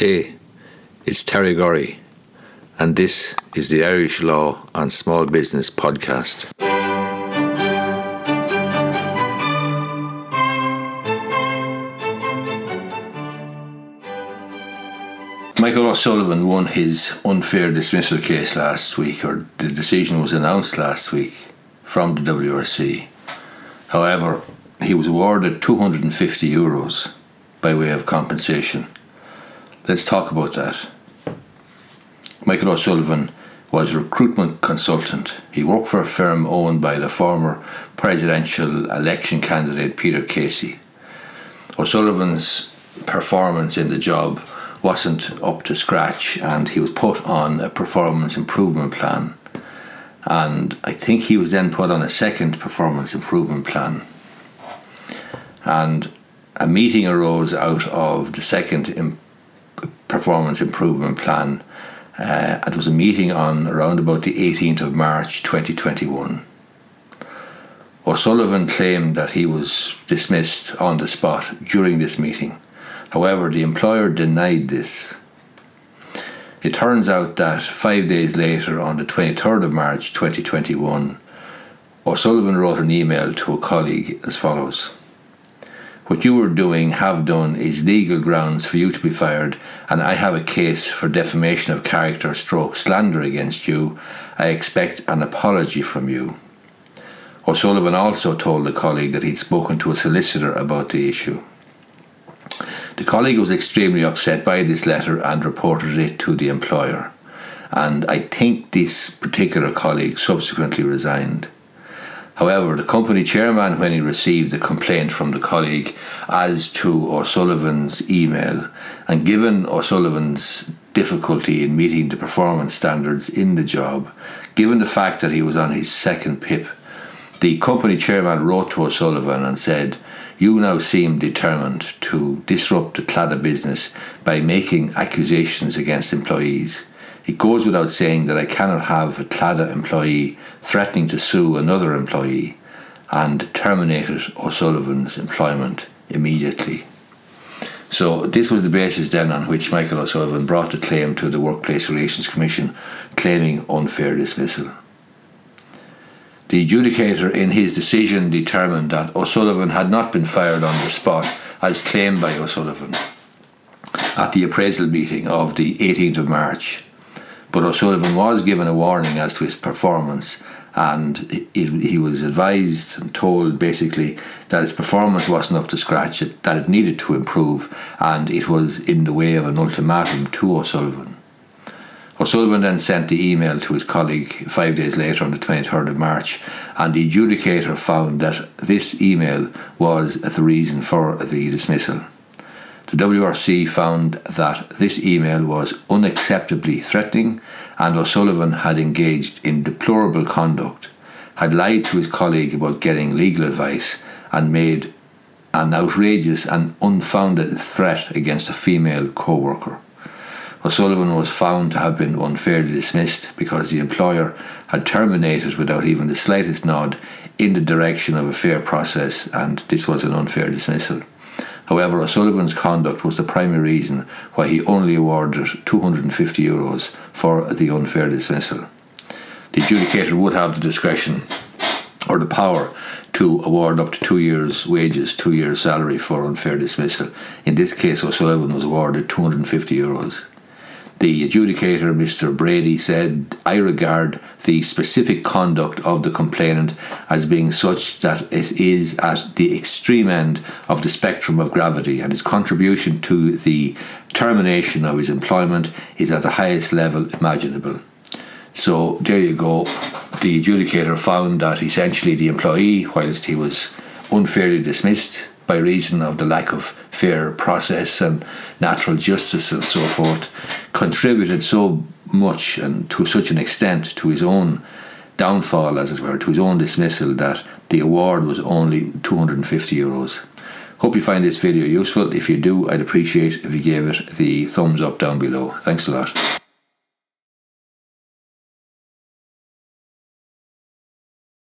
Hey, it's Terry Gorry, and this is the Irish Law and Small Business Podcast. Michael O'Sullivan won his unfair dismissal case last week, or the decision was announced last week from the WRC. However, he was awarded 250 euros by way of compensation. Let's talk about that. Michael O'Sullivan was a recruitment consultant. He worked for a firm owned by the former presidential election candidate Peter Casey. O'Sullivan's performance in the job wasn't up to scratch and he was put on a performance improvement plan. And I think he was then put on a second performance improvement plan. And a meeting arose out of the second performance improvement plan. Uh, it was a meeting on around about the 18th of March 2021. O'Sullivan claimed that he was dismissed on the spot during this meeting. However, the employer denied this. It turns out that five days later, on the 23rd of March 2021, O'Sullivan wrote an email to a colleague as follows What you are doing, have done, is legal grounds for you to be fired, and I have a case for defamation of character stroke slander against you. I expect an apology from you. O'Sullivan also told a colleague that he'd spoken to a solicitor about the issue. The colleague was extremely upset by this letter and reported it to the employer. And I think this particular colleague subsequently resigned. However, the company chairman, when he received the complaint from the colleague as to O'Sullivan's email, and given O'Sullivan's difficulty in meeting the performance standards in the job, given the fact that he was on his second PIP, the company chairman wrote to O'Sullivan and said, you now seem determined to disrupt the Claddagh business by making accusations against employees. It goes without saying that I cannot have a Claddagh employee threatening to sue another employee and terminated O'Sullivan's employment immediately. So this was the basis then on which Michael O'Sullivan brought the claim to the Workplace Relations Commission claiming unfair dismissal. The adjudicator in his decision determined that O'Sullivan had not been fired on the spot as claimed by O'Sullivan at the appraisal meeting of the 18th of March. But O'Sullivan was given a warning as to his performance and he was advised and told basically that his performance wasn't up to scratch, that it needed to improve, and it was in the way of an ultimatum to O'Sullivan. O'Sullivan then sent the email to his colleague five days later on the 23rd of March, and the adjudicator found that this email was the reason for the dismissal. The WRC found that this email was unacceptably threatening, and O'Sullivan had engaged in deplorable conduct, had lied to his colleague about getting legal advice, and made an outrageous and unfounded threat against a female co worker. O'Sullivan was found to have been unfairly dismissed because the employer had terminated without even the slightest nod in the direction of a fair process, and this was an unfair dismissal. However, O'Sullivan's conduct was the primary reason why he only awarded 250 euros for the unfair dismissal. The adjudicator would have the discretion or the power to award up to two years' wages, two years' salary for unfair dismissal. In this case, O'Sullivan was awarded 250 euros. The adjudicator, Mr. Brady, said, I regard the specific conduct of the complainant as being such that it is at the extreme end of the spectrum of gravity, and his contribution to the termination of his employment is at the highest level imaginable. So there you go. The adjudicator found that essentially the employee, whilst he was unfairly dismissed by reason of the lack of fair process and natural justice and so forth, contributed so much and to such an extent to his own downfall, as it were, to his own dismissal, that the award was only 250 euros. Hope you find this video useful. If you do, I'd appreciate if you gave it the thumbs up down below. Thanks a lot.